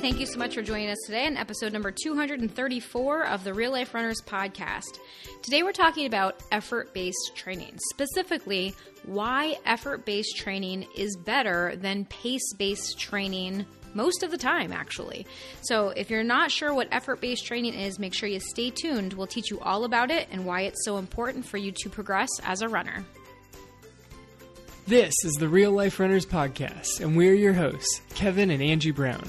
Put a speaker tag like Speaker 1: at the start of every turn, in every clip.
Speaker 1: Thank you so much for joining us today on episode number 234 of the Real Life Runners podcast. Today we're talking about effort based training, specifically why effort based training is better than pace based training most of the time, actually. So, if you're not sure what effort based training is, make sure you stay tuned. We'll teach you all about it and why it's so important for you to progress as a runner.
Speaker 2: This is the Real Life Runners Podcast, and we're your hosts, Kevin and Angie Brown.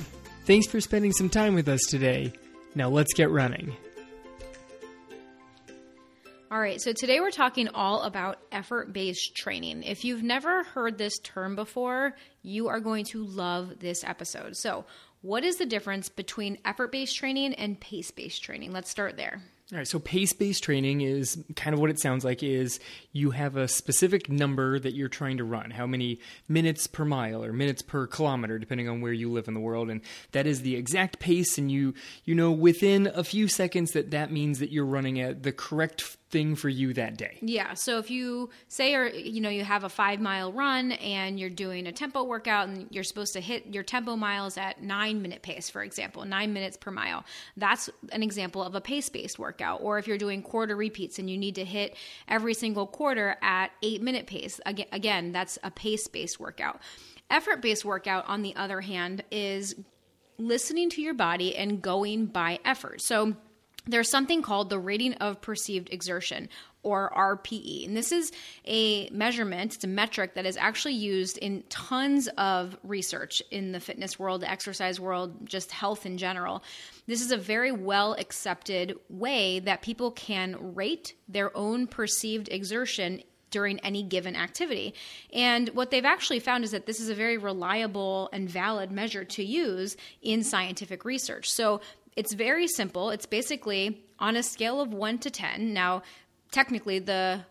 Speaker 2: Thanks for spending some time with us today. Now let's get running.
Speaker 1: All right, so today we're talking all about effort based training. If you've never heard this term before, you are going to love this episode. So, what is the difference between effort based training and pace based training? Let's start there.
Speaker 2: All right, so pace-based training is kind of what it sounds like is you have a specific number that you're trying to run, how many minutes per mile or minutes per kilometer depending on where you live in the world. And that is the exact pace and you you know within a few seconds that that means that you're running at the correct thing for you that day.
Speaker 1: Yeah. So if you say, or you know, you have a five mile run and you're doing a tempo workout and you're supposed to hit your tempo miles at nine minute pace, for example, nine minutes per mile, that's an example of a pace based workout. Or if you're doing quarter repeats and you need to hit every single quarter at eight minute pace, again, again that's a pace based workout. Effort based workout, on the other hand, is listening to your body and going by effort. So there's something called the rating of perceived exertion or RPE. And this is a measurement, it's a metric that is actually used in tons of research in the fitness world, the exercise world, just health in general. This is a very well accepted way that people can rate their own perceived exertion during any given activity. And what they've actually found is that this is a very reliable and valid measure to use in scientific research. So it's very simple. It's basically on a scale of 1 to 10. Now, technically, the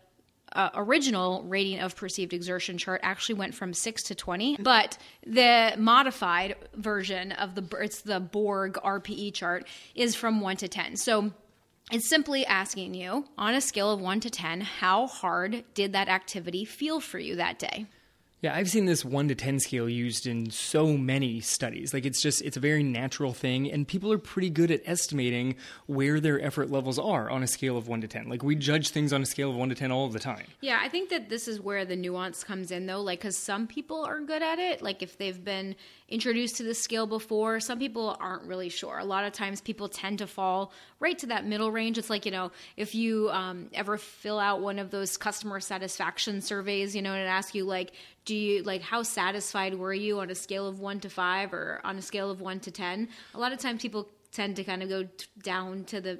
Speaker 1: uh, original rating of perceived exertion chart actually went from 6 to 20 but the modified version of the it's the borg rpe chart is from 1 to 10 so it's simply asking you on a scale of 1 to 10 how hard did that activity feel for you that day
Speaker 2: yeah, I've seen this 1 to 10 scale used in so many studies. Like it's just it's a very natural thing and people are pretty good at estimating where their effort levels are on a scale of 1 to 10. Like we judge things on a scale of 1 to 10 all the time.
Speaker 1: Yeah, I think that this is where the nuance comes in though, like cuz some people are good at it, like if they've been introduced to the scale before, some people aren't really sure. A lot of times people tend to fall right to that middle range. It's like, you know, if you um, ever fill out one of those customer satisfaction surveys, you know, and it asks you like do you like how satisfied were you on a scale of 1 to 5 or on a scale of 1 to 10 a lot of times people tend to kind of go down to the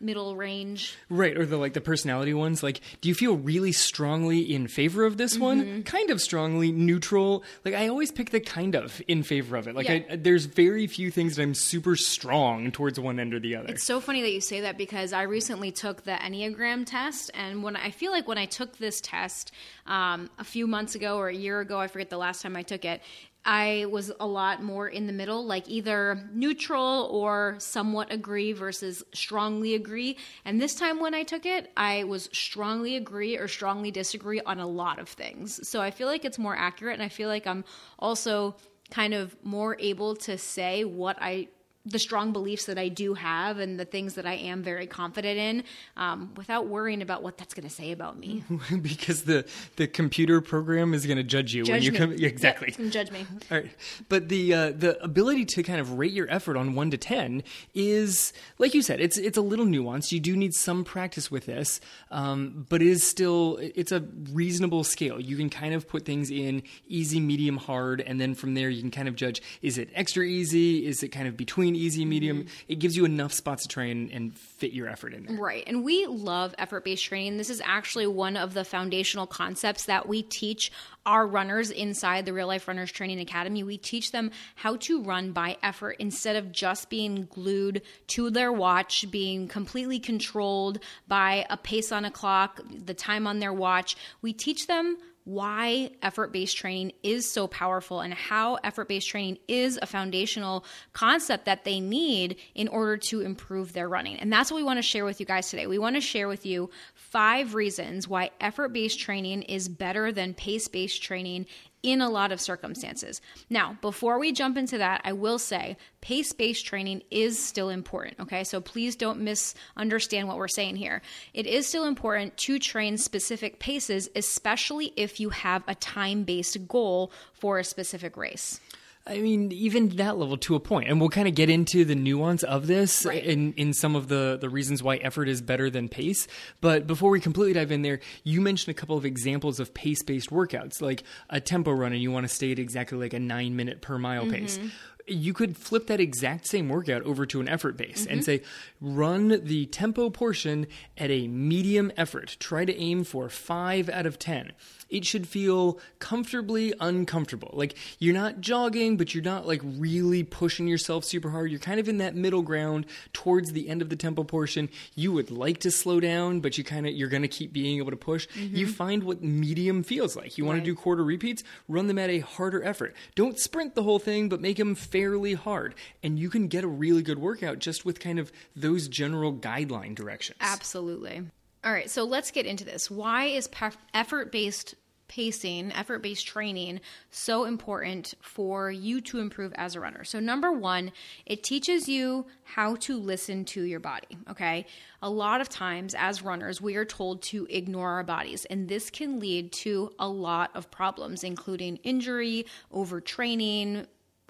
Speaker 1: middle range.
Speaker 2: Right, or the like the personality ones. Like, do you feel really strongly in favor of this mm-hmm. one? Kind of strongly, neutral. Like, I always pick the kind of in favor of it. Like, yeah. I, there's very few things that I'm super strong towards one end or the other.
Speaker 1: It's so funny that you say that because I recently took the Enneagram test, and when I feel like when I took this test um, a few months ago or a year ago, I forget the last time I took it. I was a lot more in the middle, like either neutral or somewhat agree versus strongly agree. And this time when I took it, I was strongly agree or strongly disagree on a lot of things. So I feel like it's more accurate and I feel like I'm also kind of more able to say what I the strong beliefs that I do have and the things that I am very confident in um, without worrying about what that's going to say about me.
Speaker 2: because the, the computer program is going to judge you
Speaker 1: judge
Speaker 2: when you
Speaker 1: me.
Speaker 2: come. Yeah, exactly.
Speaker 1: Yep, judge me.
Speaker 2: All right. But the, uh, the ability to kind of rate your effort on one to 10 is, like you said, it's, it's a little nuanced. You do need some practice with this, um, but it is still, it's a reasonable scale. You can kind of put things in easy, medium, hard, and then from there you can kind of judge, is it extra easy? Is it kind of between easy, medium. It gives you enough spots to train and, and fit your effort in there.
Speaker 1: Right. And we love effort based training. This is actually one of the foundational concepts that we teach our runners inside the Real Life Runners Training Academy. We teach them how to run by effort instead of just being glued to their watch, being completely controlled by a pace on a clock, the time on their watch. We teach them why effort based training is so powerful and how effort based training is a foundational concept that they need in order to improve their running. And that's what we want to share with you guys today. We want to share with you five reasons why effort based training is better than pace based training in a lot of circumstances. Now, before we jump into that, I will say pace based training is still important. Okay, so please don't misunderstand what we're saying here. It is still important to train specific paces, especially if you have a time based goal for a specific race.
Speaker 2: I mean, even that level to a point, and we'll kind of get into the nuance of this
Speaker 1: Right.
Speaker 2: in in some of the the reasons why effort is better than pace. But before we completely dive in there, you mentioned a couple of examples of pace based workouts, like a tempo run, and you want to stay at exactly like a nine minute per mile mm-hmm. pace. You could flip that exact same workout over to an effort base and mm-hmm. say, run the tempo portion at a medium effort. Try to aim for five out of 10 it should feel comfortably uncomfortable. Like you're not jogging, but you're not like really pushing yourself super hard. You're kind of in that middle ground towards the end of the tempo portion. You would like to slow down, but you kind of you're going to keep being able to push. Mm-hmm. You find what medium feels like. You want
Speaker 1: Right.
Speaker 2: to do quarter repeats, run them at a harder effort. Don't sprint the whole thing, but make them fairly hard. And you can get a really good workout just with kind of those general guideline directions.
Speaker 1: Absolutely. All right, so let's get into this. Why is effort based pacing, effort based training so important for you to improve as a runner? So, number one, it teaches you how to listen to your body. Okay. A lot of times as runners, we are told to ignore our bodies, and this can lead to a lot of problems, including injury, overtraining.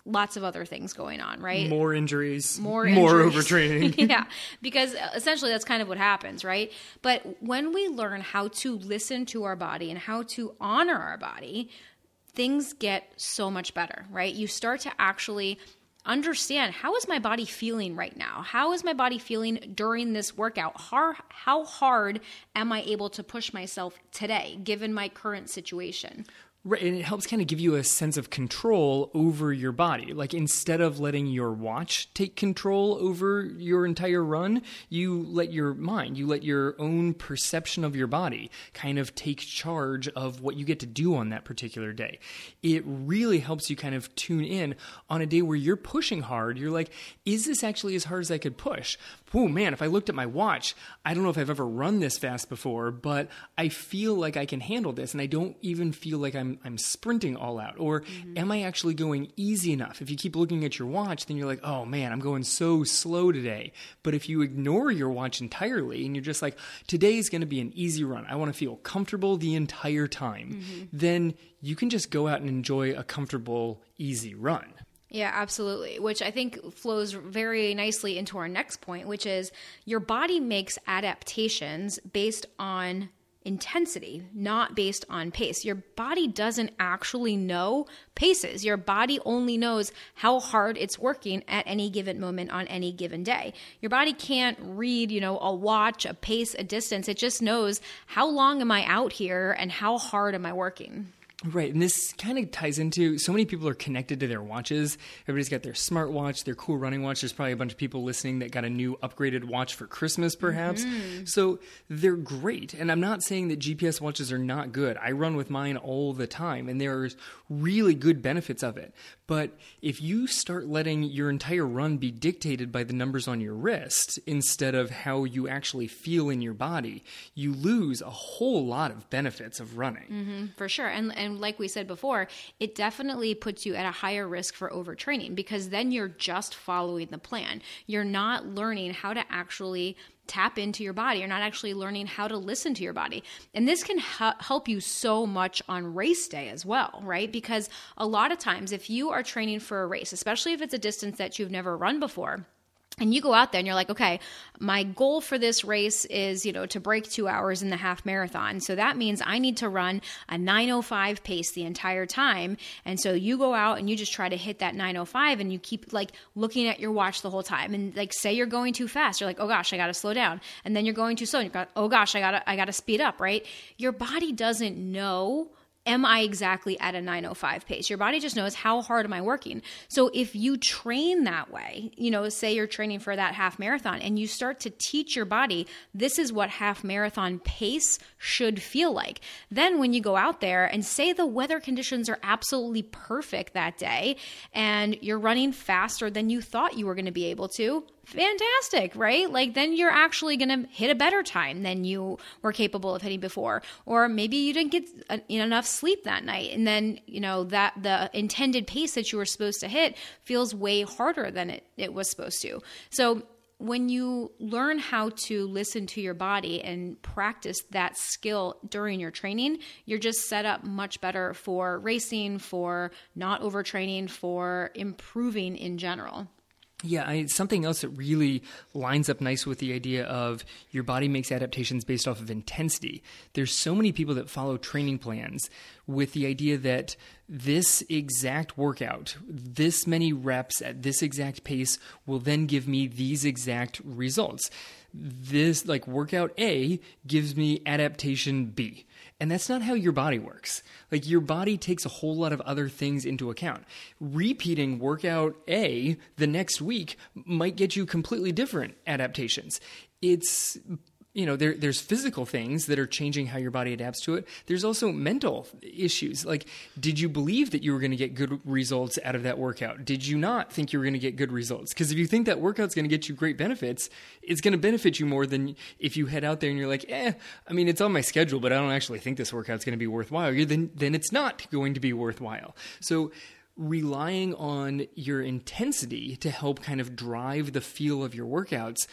Speaker 1: Lots of other things going on, right?
Speaker 2: More injuries,
Speaker 1: more
Speaker 2: more overtraining.
Speaker 1: yeah, because essentially that's kind of what happens, right? But when we learn how to listen to our body and how to honor our body, things get so much better, right? You start to actually understand how is my body feeling right now? How is my body feeling during this workout? How, how hard am I able to push myself today given my current situation?
Speaker 2: Right, and it helps kind of give you a sense of control over your body. Like instead of letting your watch take control over your entire run, you let your mind, you let your own perception of your body kind of take charge of what you get to do on that particular day. It really helps you kind of tune in on a day where you're pushing hard. You're like, is this actually as hard as I could push? Oh man, if I looked at my watch, I don't know if I've ever run this fast before, but I feel like I can handle this and I don't even feel like I'm I'm sprinting all out or mm-hmm. am I actually going easy enough? If you keep looking at your watch, then you're like, "Oh man, I'm going so slow today." But if you ignore your watch entirely and you're just like, "Today's going to be an easy run. I want to feel comfortable the entire time." Mm-hmm. Then you can just go out and enjoy a comfortable easy run.
Speaker 1: Yeah, absolutely. Which I think flows very nicely into our next point, which is your body makes adaptations based on intensity, not based on pace. Your body doesn't actually know paces. Your body only knows how hard it's working at any given moment on any given day. Your body can't read, you know, a watch, a pace, a distance. It just knows how long am I out here and how hard am I working.
Speaker 2: Right, and this kind of ties into so many people are connected to their watches. Everybody's got their smartwatch, their cool running watch. There's probably a bunch of people listening that got a new upgraded watch for Christmas, perhaps. Mm-hmm. So they're great. And I'm not saying that GPS watches are not good. I run with mine all the time, and there's really good benefits of it. But if you start letting your entire run be dictated by the numbers on your wrist instead of how you actually feel in your body, you lose a whole lot of benefits of running.
Speaker 1: Mm-hmm, for sure. And and like we said before, it definitely puts you at a higher risk for overtraining because then you're just following the plan. You're not learning how to actually tap into your body. You're not actually learning how to listen to your body. And this can h- help you so much on race day as well, right? Because a lot of times if you are training for a race, especially if it's a distance that you've never run before, and you go out there and you're like, okay, my goal for this race is, you know, to break two hours in the half marathon. So that means I need to run a 905 pace the entire time. And so you go out and you just try to hit that 905 and you keep like looking at your watch the whole time. And like say you're going too fast, you're like, oh gosh, I gotta slow down. And then you're going too slow and you've got, oh gosh, I gotta I gotta speed up, right? Your body doesn't know am I exactly at a 905 pace? Your body just knows how hard am I working. So if you train that way, you know, say you're training for that half marathon and you start to teach your body this is what half marathon pace should feel like. Then when you go out there and say the weather conditions are absolutely perfect that day and you're running faster than you thought you were going to be able to, fantastic, right? Like then you're actually going to hit a better time than you were capable of hitting before. Or maybe you didn't get enough sleep that night and then, you know, that the intended pace that you were supposed to hit feels way harder than it, it was supposed to. So when you learn how to listen to your body and practice that skill during your training, you're just set up much better for racing, for not overtraining, for improving in general.
Speaker 2: Yeah, I, something else that really lines up nice with the idea of your body makes adaptations based off of intensity. There's so many people that follow training plans with the idea that this exact workout, this many reps at this exact pace will then give me these exact results. This, like workout A, gives me adaptation B and that's not how your body works. Like your body takes a whole lot of other things into account. Repeating workout A the next week might get you completely different adaptations. It's you know there, there's physical things that are changing how your body adapts to it. There's also mental issues. Like did you believe that you were going to get good results out of that workout? Did you not think you were going to get good results? Because if you think that workout's going to get you great benefits it's going to benefit you more than if you head out there and you're like eh i mean it's on my schedule but i don't actually think this workout's going to be worthwhile then then it's not going to be worthwhile. So relying on your intensity to help kind of drive the feel of your workouts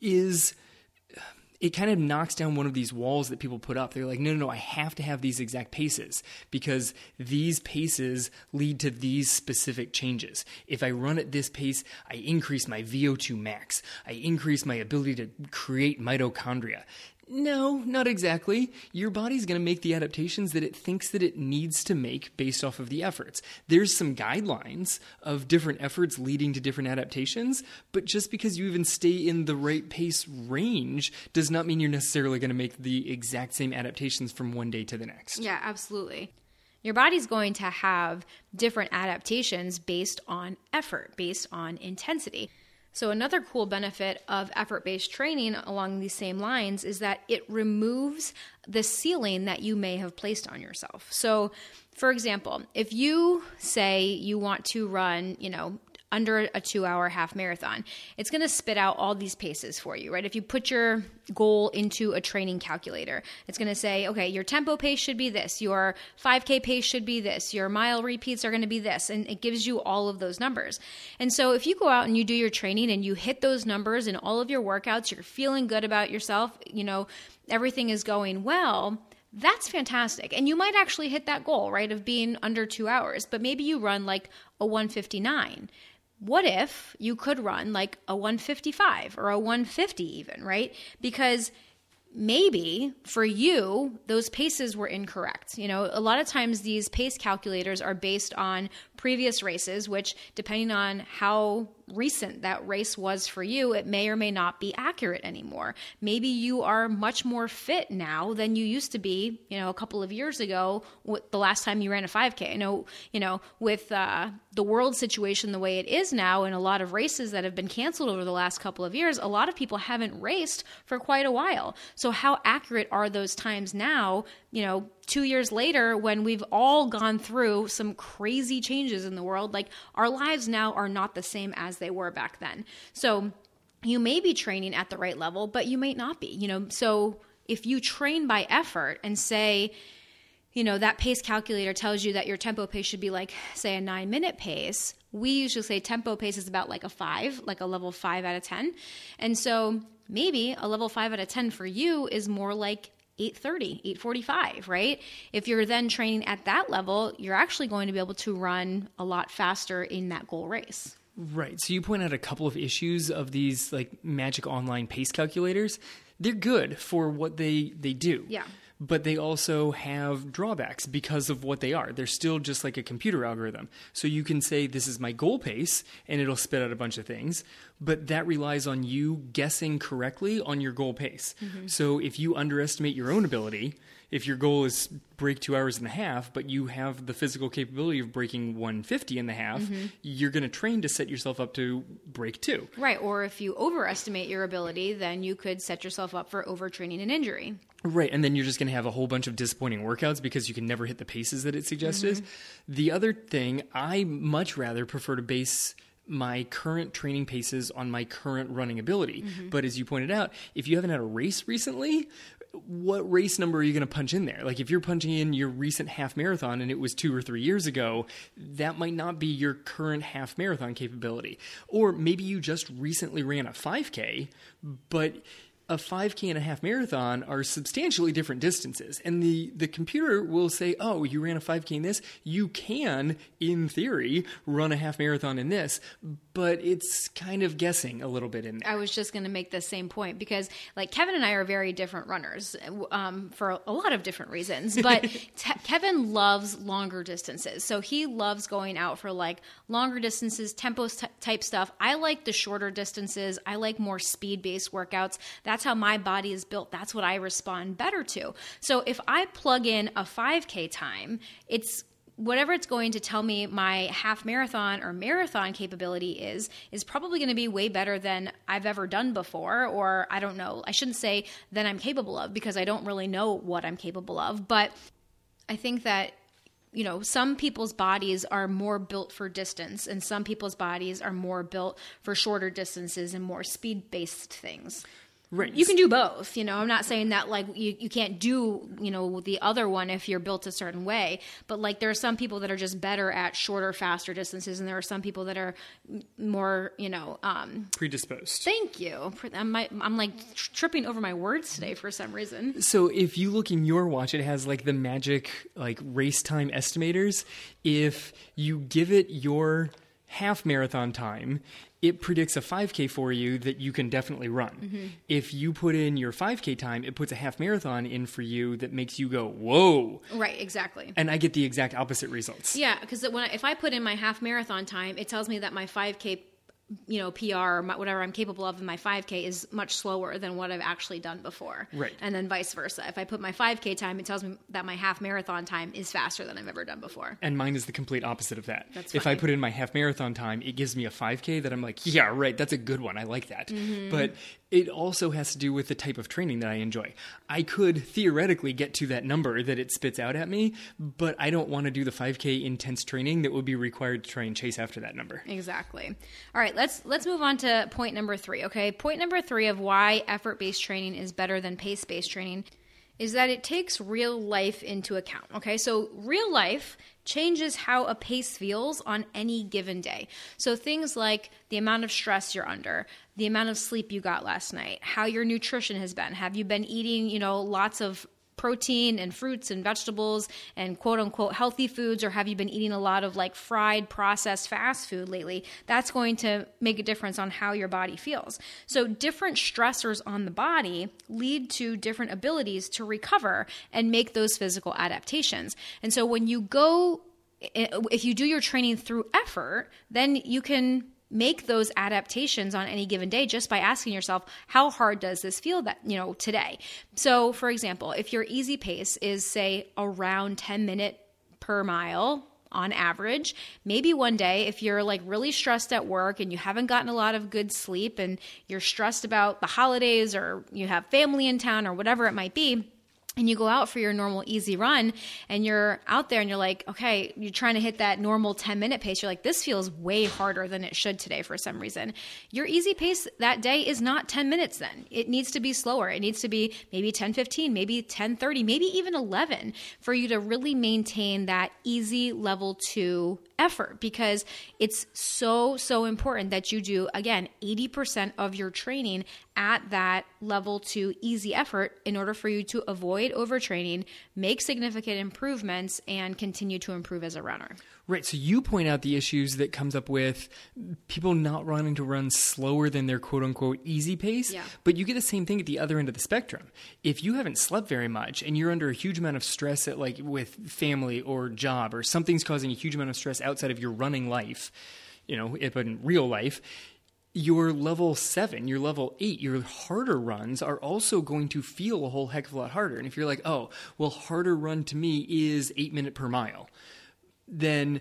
Speaker 2: is it kind of knocks down one of these walls that people put up. They're like, no, no, no, I have to have these exact paces because these paces lead to these specific changes. If I run at this pace, I increase my VO2 max, I increase my ability to create mitochondria. No, not exactly. Your body's going to make the adaptations that it thinks that it needs to make based off of the efforts. There's some guidelines of different efforts leading to different adaptations, but just because you even stay in the right pace range does not mean you're necessarily going to make the exact same adaptations from one day to the next.
Speaker 1: Yeah, absolutely. Your body's going to have different adaptations based on effort, based on intensity. So, another cool benefit of effort based training along these same lines is that it removes the ceiling that you may have placed on yourself. So, for example, if you say you want to run, you know, under a two hour half marathon. It's going to spit out all these paces for you, right? If you put your goal into a training calculator, it's going to say, okay, your tempo pace should be this, your 5K pace should be this, your mile repeats are going to be this. And it gives you all of those numbers. And so if you go out and you do your training and you hit those numbers in all of your workouts, you're feeling good about yourself, you know, everything is going well that's fantastic. And you might actually hit that goal, right, of being under two hours, but maybe you run like a 159 what if you could run like a 155 or a 150 even, right? Because maybe for you those paces were incorrect you know a lot of times these pace calculators are based on previous races which depending on how recent that race was for you, it may or may not be accurate anymore. Maybe you are much more fit now than you used to be, you know, a couple of years ago, the last time you ran a 5K. I know, you know, with uh, the world situation the way it is now, and a lot of races that have been canceled over the last couple of years, a lot of people haven't raced for quite a while. So, how accurate are those times now? You know, two years later, when we've all gone through some crazy changes in the world, like our lives now are not the same as they were back then. So you may be training at the right level, but you may not be, you know. So if you train by effort and say, you know, that pace calculator tells you that your tempo pace should be like, say, a nine minute pace. We usually say tempo pace is about like a five, like a level five out of 10. And so maybe a level five out of 10 for you is more like 8:30, 8:45, right? If you're then training at that level, you're actually going to be able to run a lot faster in that goal race.
Speaker 2: Right. So you point out a couple of issues of these like magic online pace calculators. They're good for what they they do.
Speaker 1: Yeah
Speaker 2: but they also have drawbacks because of what they are. They're still just like a computer algorithm. So you can say, This is my goal pace, and it'll spit out a bunch of things, but that relies on you guessing correctly on your goal pace. Mm-hmm. So if you underestimate your own ability, if your goal is break two hours and a half, but you have the physical capability of breaking 150 and a half, mm-hmm. you're going to train to set yourself up to break two.
Speaker 1: Right. Or if you overestimate your ability, then you could set yourself up for overtraining and injury.
Speaker 2: Right, and then you're just going to have a whole bunch of disappointing workouts because you can never hit the paces that it suggests. Mm-hmm. The other thing, I much rather prefer to base my current training paces on my current running ability. But as you pointed out, if you haven't had a race recently, what race number are you going to punch in there? Like if you're punching in your recent half marathon and it was two or three years ago, that might not be your current half marathon capability. Or maybe you just recently ran a 5K, but a 5k and a half marathon are substantially different distances and the the computer will say oh you ran a 5k in this you can in theory run a half marathon in this but it's kind of guessing a little bit in there
Speaker 1: I was just going to make the same point because, like, Kevin and I are very different runners um, for a lot of different reasons. But te- Kevin loves longer distances. So he loves going out for like longer distances, tempo t- type stuff. I like the shorter distances. I like more speed based workouts. That's how my body is built. That's what I respond better to. So if I plug in a 5K time, it's whatever it's going to tell me my half marathon or marathon capability is is probably going to be way better than I've ever done before or I don't know. I shouldn't say that I'm capable of because I don't really know what I'm capable of, but I think that you know, some people's bodies are more built for distance and some people's bodies are more built for shorter distances and more speed-based things.
Speaker 2: Right
Speaker 1: You can do both. You know, I'm not saying that like you, you can't do, you know, the other one if you're built a certain way, but like there are some people that are just better at shorter, faster distances, and there are some people that are more, you know, um,
Speaker 2: predisposed
Speaker 1: thank you. I'm, my, I'm like tripping over my words today for some reason.
Speaker 2: So if you look in your watch, it has like the magic like race time estimators. If you give it your half marathon time, it predicts a 5K for you that you can definitely run. Mm-hmm. If you put in your 5K time, it puts a half marathon in for you that makes you go, whoa.
Speaker 1: Right, exactly.
Speaker 2: And I get the exact opposite results.
Speaker 1: Yeah, because if I put in my half marathon time, it tells me that my 5K, you know, PR or my, whatever I'm capable of in my 5K is much slower than what I've actually done before.
Speaker 2: Right.
Speaker 1: And then vice versa. If I put my 5K time, it tells me that my half marathon time is faster than I've ever done before.
Speaker 2: And mine is the complete opposite of that.
Speaker 1: That's
Speaker 2: if I put in my half marathon time, it gives me a 5K that I'm like, yeah, right, that's a good one. I like that.
Speaker 1: Mm-hmm.
Speaker 2: But it also has to do with the type of training that I enjoy. I could theoretically get to that number that it spits out at me, but I don't want to do the 5K intense training that would be required to try and chase after that number.
Speaker 1: Exactly. All right, let's let's move on to point number 3, okay? Point number 3 of why effort-based training is better than pace-based training is that it takes real life into account. Okay? So real life changes how a pace feels on any given day. So things like the amount of stress you're under, the amount of sleep you got last night, how your nutrition has been. Have you been eating, you know, lots of protein and fruits and vegetables and quote unquote healthy foods or have you been eating a lot of like fried processed fast food lately? That's going to make a difference on how your body feels. So different stressors on the body lead to different abilities to recover and make those physical adaptations. And so when you go eh, if you do your training through effort then you can make those adaptations on any given day just by asking yourself how hard does this feel that you know today? So for example if your easy pace is say around 10 minute per mile on average maybe one day if you're like really stressed at work and you haven't gotten a lot of good sleep and you're stressed about the holidays or you have family in town or whatever it might be and you go out for your normal easy run and you're out there and you're like okay you're trying to hit that normal 10 minute pace you're like this feels way harder than it should today for some reason. Your easy pace that day is not 10 minutes then. It needs to be slower. It needs to be maybe 10 15 maybe 10 30 maybe even 11 for you to really maintain that easy level 2 effort because it's so so important that you do again 80% of your training at that level 2 easy effort in order for you to avoid overtraining make significant improvements and continue to improve as a runner
Speaker 2: Right. So you point out the issues that comes up with people not wanting to run slower than their quote unquote easy pace.
Speaker 1: Yeah.
Speaker 2: But you get the same thing at the other end of the spectrum. If you haven't slept very much and you're under a huge amount of stress at like with family or job or something's causing a huge amount of stress outside of your running life, you know, if in real life, your level seven, your level eight, your harder runs are also going to feel a whole heck of a lot harder. And if you're like, oh, well, harder run to me is eight minute per mile, then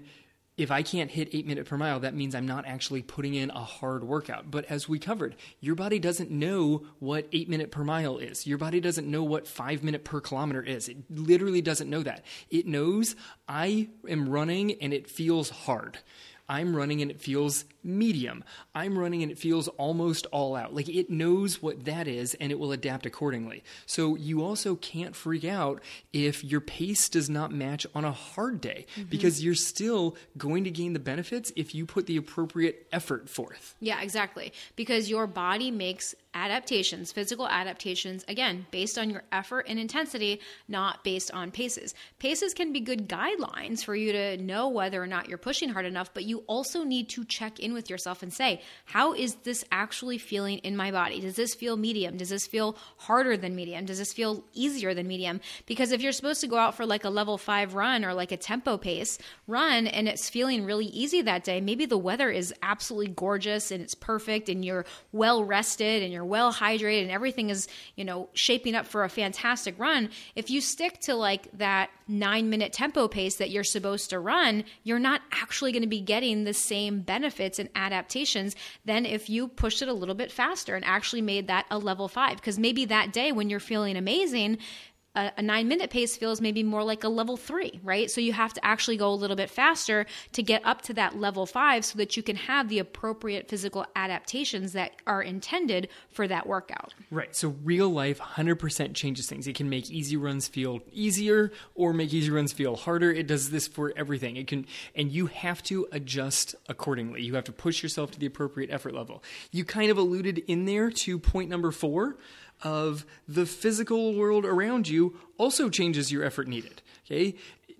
Speaker 2: if I can't hit eight minute per mile, that means I'm not actually putting in a hard workout. But as we covered, your body doesn't know what eight minute per mile is. Your body doesn't know what five minute per kilometer is. It literally doesn't know that. It knows I am running and it feels hard. I'm running and it feels medium. I'm running and it feels almost all out. Like it knows what that is and it will adapt accordingly. So you also can't freak out if your pace does not match on a hard day mm-hmm. because you're still going to gain the benefits if you put the appropriate effort forth.
Speaker 1: Yeah, exactly. Because your body makes adaptations, physical adaptations, again, based on your effort and intensity, not based on paces. Paces can be good guidelines for you to know whether or not you're pushing hard enough, but you also need to check in with yourself and say, how is this actually feeling in my body? Does this feel medium? Does this feel harder than medium? Does this feel easier than medium? Because if you're supposed to go out for like a level five run or like a tempo pace run and it's feeling really easy that day, maybe the weather is absolutely gorgeous and it's perfect and you're well rested and you're you're well hydrated and everything is, you know, shaping up for a fantastic run, if you stick to like that nine minute tempo pace that you're supposed to run, you're not actually going to be getting the same benefits and adaptations than if you pushed it a little bit faster and actually made that a level five. Because maybe that day when you're feeling amazing, a, a, nine minute pace feels maybe more like a level three, right? So you have to actually go a little bit faster to get up to that level five so that you can have the appropriate physical adaptations that are intended for that workout.
Speaker 2: Right. So real life 100% changes things. It can make easy runs feel easier or make easy runs feel harder. It does this for everything. It can, and you have to adjust accordingly. You have to push yourself to the appropriate effort level. You kind of alluded in there to point number four of the physical world around you also changes your effort needed. Okay?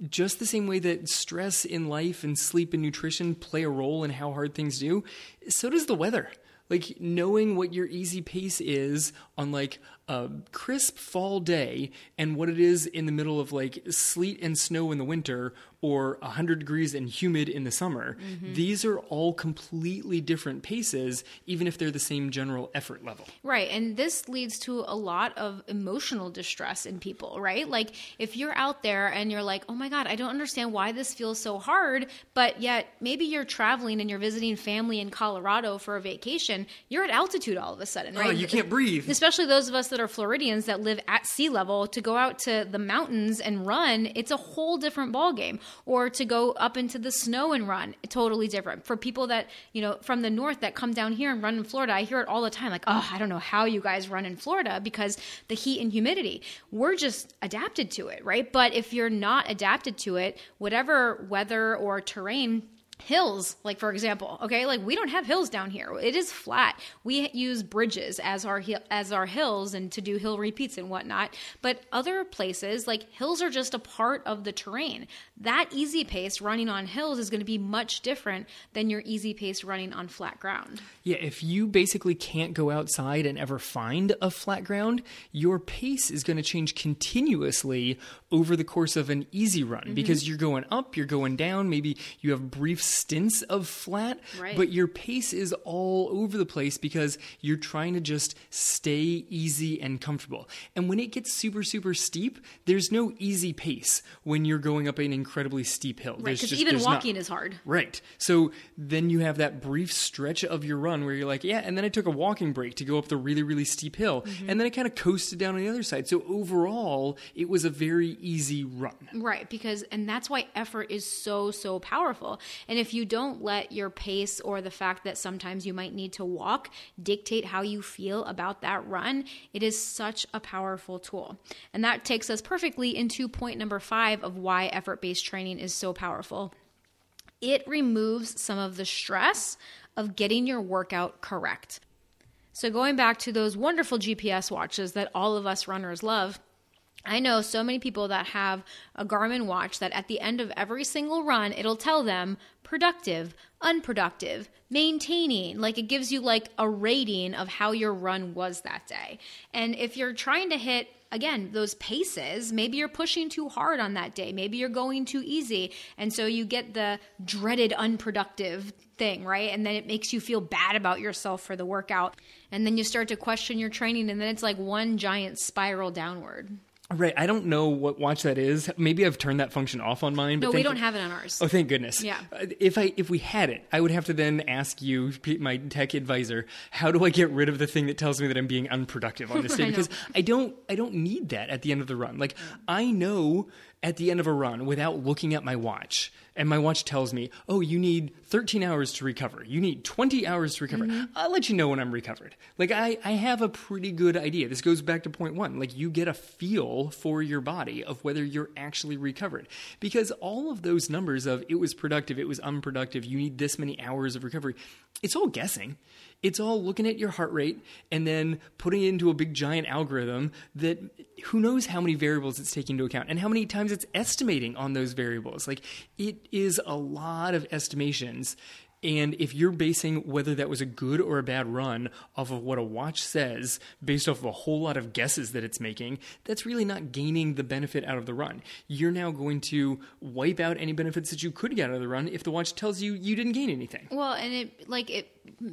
Speaker 2: Just the same way that stress in life and sleep and nutrition play a role in how hard things do, so does the weather. Like knowing what your easy pace is on like a crisp fall day and what it is in the middle of like sleet and snow in the winter or 100 degrees and humid in the summer. Mm-hmm. These are all completely different paces, even if they're the same general effort level.
Speaker 1: Right. And this leads to a lot of emotional distress in people, right? Like if you're out there and you're like, oh my God, I don't understand why this feels so hard, but yet maybe you're traveling and you're visiting family in Colorado for a vacation, you're at altitude all of a sudden, right? Oh,
Speaker 2: you can't breathe.
Speaker 1: Especially those of us that are Floridians that live at sea level to go out to the mountains and run, it's a whole different ballgame or to go up into the snow and run. Totally different. For people that, you know, from the north that come down here and run in Florida, I hear it all the time like, oh, I don't know how you guys run in Florida because the heat and humidity. We're just adapted to it, right? But if you're not adapted to it, whatever weather or terrain, hills like for example okay? Like we don't have hills down here. It is flat. We use bridges as our as our hills and to do hill repeats and whatnot. But other places like hills are just a part of the terrain. That easy pace running on hills is going to be much different than your easy pace running on flat ground.
Speaker 2: Yeah if you basically can't go outside and ever find a flat ground your pace is going to change continuously over the course of an easy run mm-hmm. because you're going up you're going down maybe you have brief stints of flat, right. but your pace is all over the place because you're trying to just stay easy and comfortable. And when it gets super, super steep, there's no easy pace when you're going up an incredibly steep hill.
Speaker 1: Right, because even walking not. is hard.
Speaker 2: Right. So then you have that brief stretch of your run where you're like, yeah, and then I took a walking break to go up the really, really steep hill. Mm-hmm. And then I kind of coasted down on the other side. So overall, it was a very easy run.
Speaker 1: Right. Because, and that's why effort is so, so powerful. And if you don't let your pace or the fact that sometimes you might need to walk dictate how you feel about that run, it is such a powerful tool. And that takes us perfectly into point number five of why effort based training is so powerful. It removes some of the stress of getting your workout correct. So, going back to those wonderful GPS watches that all of us runners love, I know so many people that have a Garmin watch that at the end of every single run, it'll tell them productive, unproductive, maintaining. Like it gives you like a rating of how your run was that day. And if you're trying to hit again, those paces, maybe you're pushing too hard on that day. Maybe you're going too easy. And so you get the dreaded unproductive thing, right? And then it makes you feel bad about yourself for the workout. And then you start to question your training, and then it's like one giant spiral downward.
Speaker 2: Right. I don't know what watch that is. Maybe I've turned that function off on mine.
Speaker 1: But no, we don't have it on ours.
Speaker 2: Oh, thank goodness.
Speaker 1: Yeah.
Speaker 2: Uh, if I if we had it, I would have to then ask you, my tech advisor, how do I get rid of the thing that tells me that I'm being unproductive on this day? because I don't I don't need that at the end of the run. Like I know at the end of a run without looking at my watch and my watch tells me, oh, you need 13 hours to recover. You need 20 hours to recover. Mm-hmm. I'll let you know when I'm recovered. Like, I, I have a pretty good idea. This goes back to point one. Like, you get a feel for your body of whether you're actually recovered. Because all of those numbers of it was productive, it was unproductive, you need this many hours of recovery, it's all guessing. It's all looking at your heart rate and then putting it into a big giant algorithm that who knows how many variables it's taking into account and how many times it's estimating on those variables. Like it is a lot of estimations and if you're basing whether that was a good or a bad run off of what a watch says, based off of a whole lot of guesses that it's making, that's really not gaining the benefit out of the run. You're now going to wipe out any benefits that you could get out of the run if the watch tells you you didn't gain anything.
Speaker 1: Well, and it like it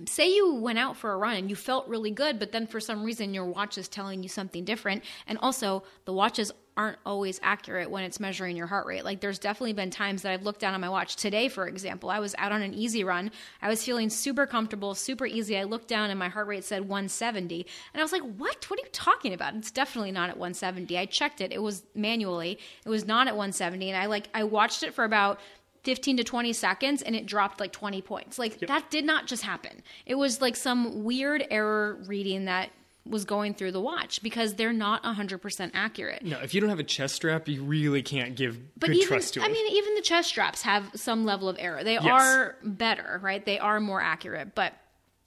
Speaker 1: say you went out for a run and you felt really good, but then for some reason your watch is telling you something different. And also, the watches aren't always accurate when it's measuring your heart rate. Like, there's definitely been times that I've looked down on my watch. Today, for example, I was out on an easy run. I was feeling super comfortable, super easy. I looked down and my heart rate said 170. And I was like, what? What are you talking about? It's definitely not at 170. I checked it. It was manually, it was not at 170. And I like, I watched it for about 15 to 20 seconds and it dropped like 20 points. Like yep. that did not just happen. It was like some weird error reading that was going through the watch because they're not 100% accurate.
Speaker 2: No, if you don't have a chest strap, you really can't give but good
Speaker 1: even,
Speaker 2: trust to it.
Speaker 1: I mean, even the chest straps have some level of error. They yes. are better, right? They are more accurate. But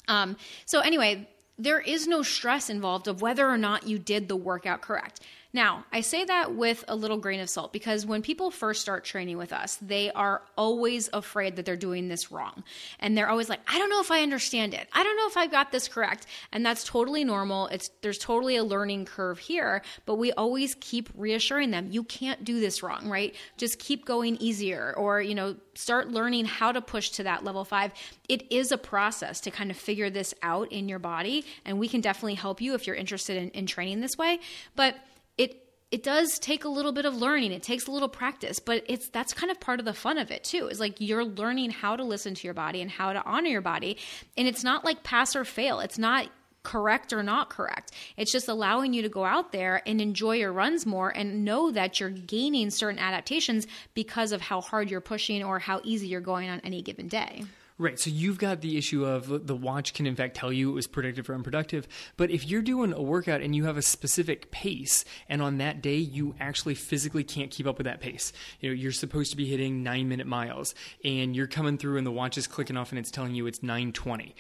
Speaker 1: um so anyway, there is no stress involved of whether or not you did the workout correct. Now, I say that with a little grain of salt because when people first start training with us, they are always afraid that they're doing this wrong. And they're always like, I don't know if I understand it. I don't know if I've got this correct. And that's totally normal. It's there's totally a learning curve here, but we always keep reassuring them, you can't do this wrong, right? Just keep going easier or, you know, start learning how to push to that level 5. It is a process to kind of figure this out in your body, and we can definitely help you if you're interested in, in training this way. But it does take a little bit of learning. It takes a little practice but it's that's kind of part of the fun of it too. Is like you're learning how to listen to your body and how to honor your body. And it's not like pass or fail. It's not correct or not correct. It's just allowing you to go out there and enjoy your runs more and know that you're gaining certain adaptations because of how hard you're pushing or how easy you're going on any given day
Speaker 2: Right. So you've got the issue of the watch can in fact tell you it was productive or unproductive. But if you're doing a workout and you have a specific pace, and on that day you actually physically can't keep up with that pace, you know, you're supposed to be hitting nine minute miles, and you're coming through and the watch is clicking off and it's telling you it's nine twenty.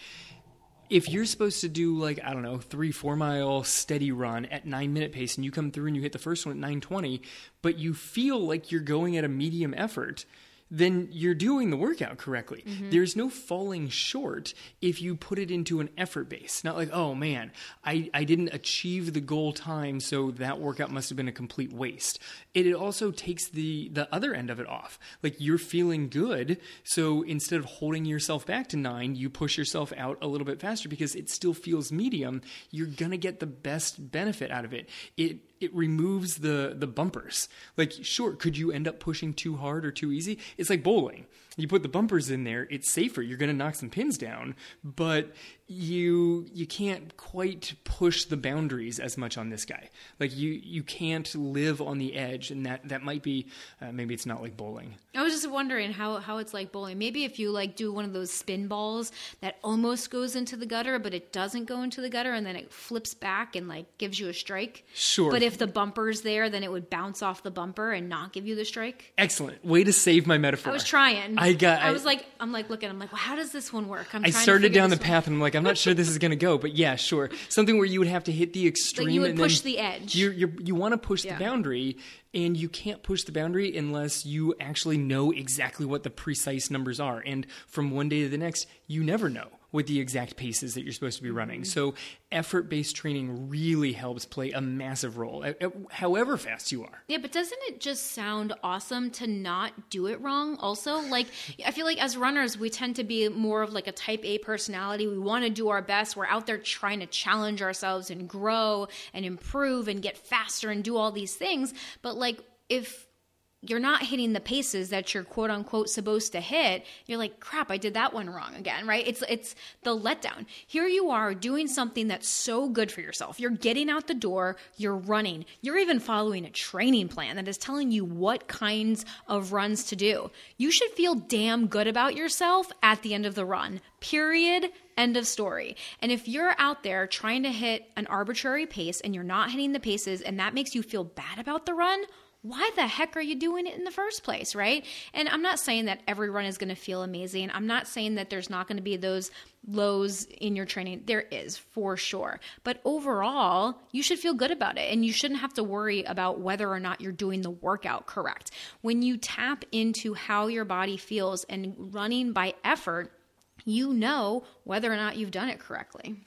Speaker 2: If you're supposed to do like I don't know three four mile steady run at nine minute pace, and you come through and you hit the first one at nine twenty, but you feel like you're going at a medium effort then you're doing the workout correctly. Mm-hmm. There's no falling short if you put it into an effort base. Not like, oh man, I, I didn't achieve the goal time, so that workout must have been a complete waste. It, it also takes the, the other end of it off. Like you're feeling good, so instead of holding yourself back to nine, you push yourself out a little bit faster because it still feels medium. You're gonna get the best benefit out of it. It it removes the the bumpers. Like, sure, could you end up pushing too hard or too easy? It's like bowling. You put the bumpers in there, it's safer. You're going to knock some pins down, but you you can't quite push the boundaries as much on this guy. Like you you can't live on the edge, and that that might be uh, maybe it's not like bowling.
Speaker 1: I was just wondering how how it's like bowling. Maybe if you like do one of those spin balls that almost goes into the gutter, but it doesn't go into the gutter, and then it flips back and like gives you a strike.
Speaker 2: Sure.
Speaker 1: But if the bumper's there, then it would bounce off the bumper and not give you the strike.
Speaker 2: Excellent way to save my metaphor.
Speaker 1: I was trying.
Speaker 2: I got.
Speaker 1: I, I was like, I'm like looking. I'm like, well, how does this one work? I'm
Speaker 2: I started down the path, and I'm like, I'm not sure this is going to go, but yeah, sure. Something where you would have to hit the extreme. Like
Speaker 1: you
Speaker 2: would and
Speaker 1: push the edge.
Speaker 2: You you you want to push yeah. the boundary, and you can't push the boundary unless you actually know exactly what the precise numbers are. And from one day to the next, you never know with the exact paces that you're supposed to be running. Mm-hmm. So effort based training really helps play a massive role, however fast you are.
Speaker 1: Yeah, but doesn't it just sound awesome to not do it wrong? Also, like I feel like as runners, we tend to be more of like a type A personality. We want to do our best. We're out there trying to challenge ourselves and grow and improve and get faster and do all these things. But like if you're not hitting the paces that you're quote unquote supposed to hit you're like crap i did that one wrong again right? It's it's the letdown. Here you are doing something that's so good for yourself. You're getting out the door you're running. You're even following a training plan that is telling you what kinds of runs to do. You should feel damn good about yourself at the end of the run period end of story. And if you're out there trying to hit an arbitrary pace and you're not hitting the paces and that makes you feel bad about the run why the heck are you doing it in the first place, right? And I'm not saying that every run is going to feel amazing. I'm not saying that there's not going to be those lows in your training. There is for sure. But overall, you should feel good about it and you shouldn't have to worry about whether or not you're doing the workout correct. When you tap into how your body feels and running by effort, you know whether or not you've done it correctly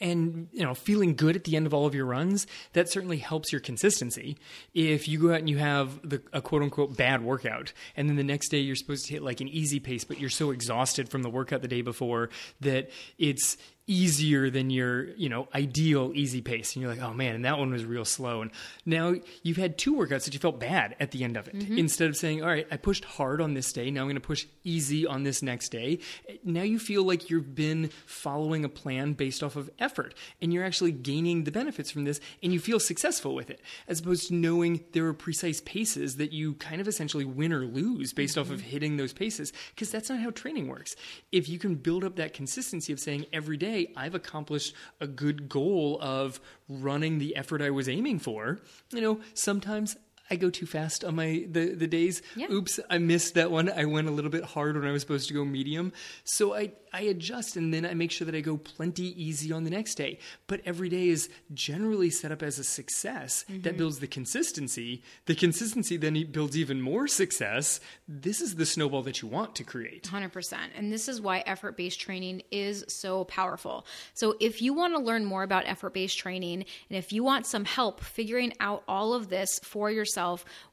Speaker 2: and you know feeling good at the end of all of your runs that certainly helps your consistency. If you go out and you have the, a quote unquote bad workout and then the next day you're supposed to hit like an easy pace but you're so exhausted from the workout the day before that it's easier than your you know ideal easy pace. And you're like oh man and that one was real slow. And now you've had two workouts that you felt bad at the end of it. Mm-hmm. instead of saying all right i pushed hard on this day now i'm going to push easy on this next day now you feel like you've been following a plan based off of effort and you're actually gaining the benefits from this and you feel successful with it as opposed to knowing there are precise paces that you kind of essentially win or lose based mm-hmm. off of mm-hmm. hitting those paces because that's not how training works if you can build up that consistency of saying every day I've accomplished a good goal of running the effort I was aiming for. You know, sometimes I go too fast on my the the days. Yeah. Oops, I missed that one. I went a little bit hard when I was supposed to go medium. So I I adjust and then I make sure that I go plenty easy on the next day. But every day is generally set up as a success mm-hmm. that builds the consistency. The consistency then builds even more success. This is the snowball that you want to create.
Speaker 1: 100%. And this is why effort based training is so powerful. So if you want to learn more about effort based training and if you want some help figuring out all of this for yourself,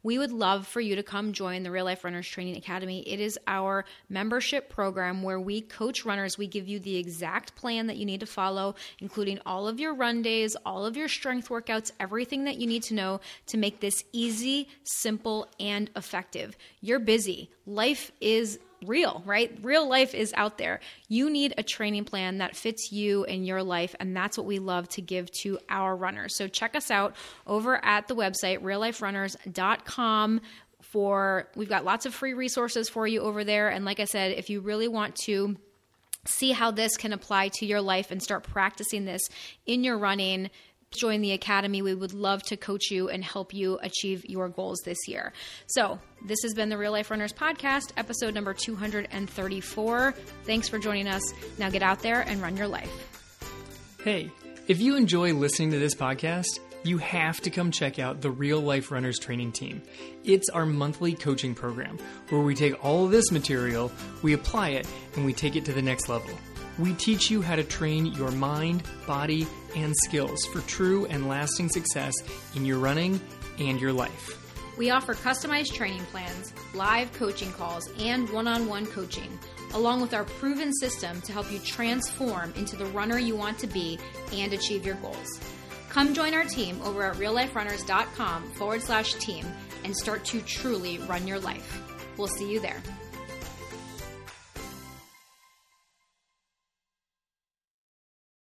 Speaker 1: we would love for you to come join the Real Life Runners Training Academy. It is our membership program where we coach runners, we give you the exact plan that you need to follow, including all of your run days, all of your strength workouts, everything that you need to know to make this easy, simple, and effective. You're busy. Life is real, right? Real life is out there. You need a training plan that fits you and your life, and that's what we love to give to our runners. So check us out over at the website realliferunners.com for we've got lots of free resources for you over there and like I said, if you really want to see how this can apply to your life and start practicing this in your running join the academy we would love to coach you and help you achieve your goals this year so this has been the real life runners podcast episode number 234 thanks for joining us now get out there and run your life
Speaker 2: hey if you enjoy listening to this podcast you have to come check out the Real Life Runners Training Team. It's our monthly coaching program where we take all of this material, we apply it, and we take it to the next level. We teach you how to train your mind, body, and skills for true and lasting success in your running and your life.
Speaker 1: We offer customized training plans, live coaching calls, and one on one coaching, along with our proven system to help you transform into the runner you want to be and achieve your goals. Come join our team over at realliferunners.com forward slash team and start to truly run your life. We'll see you there.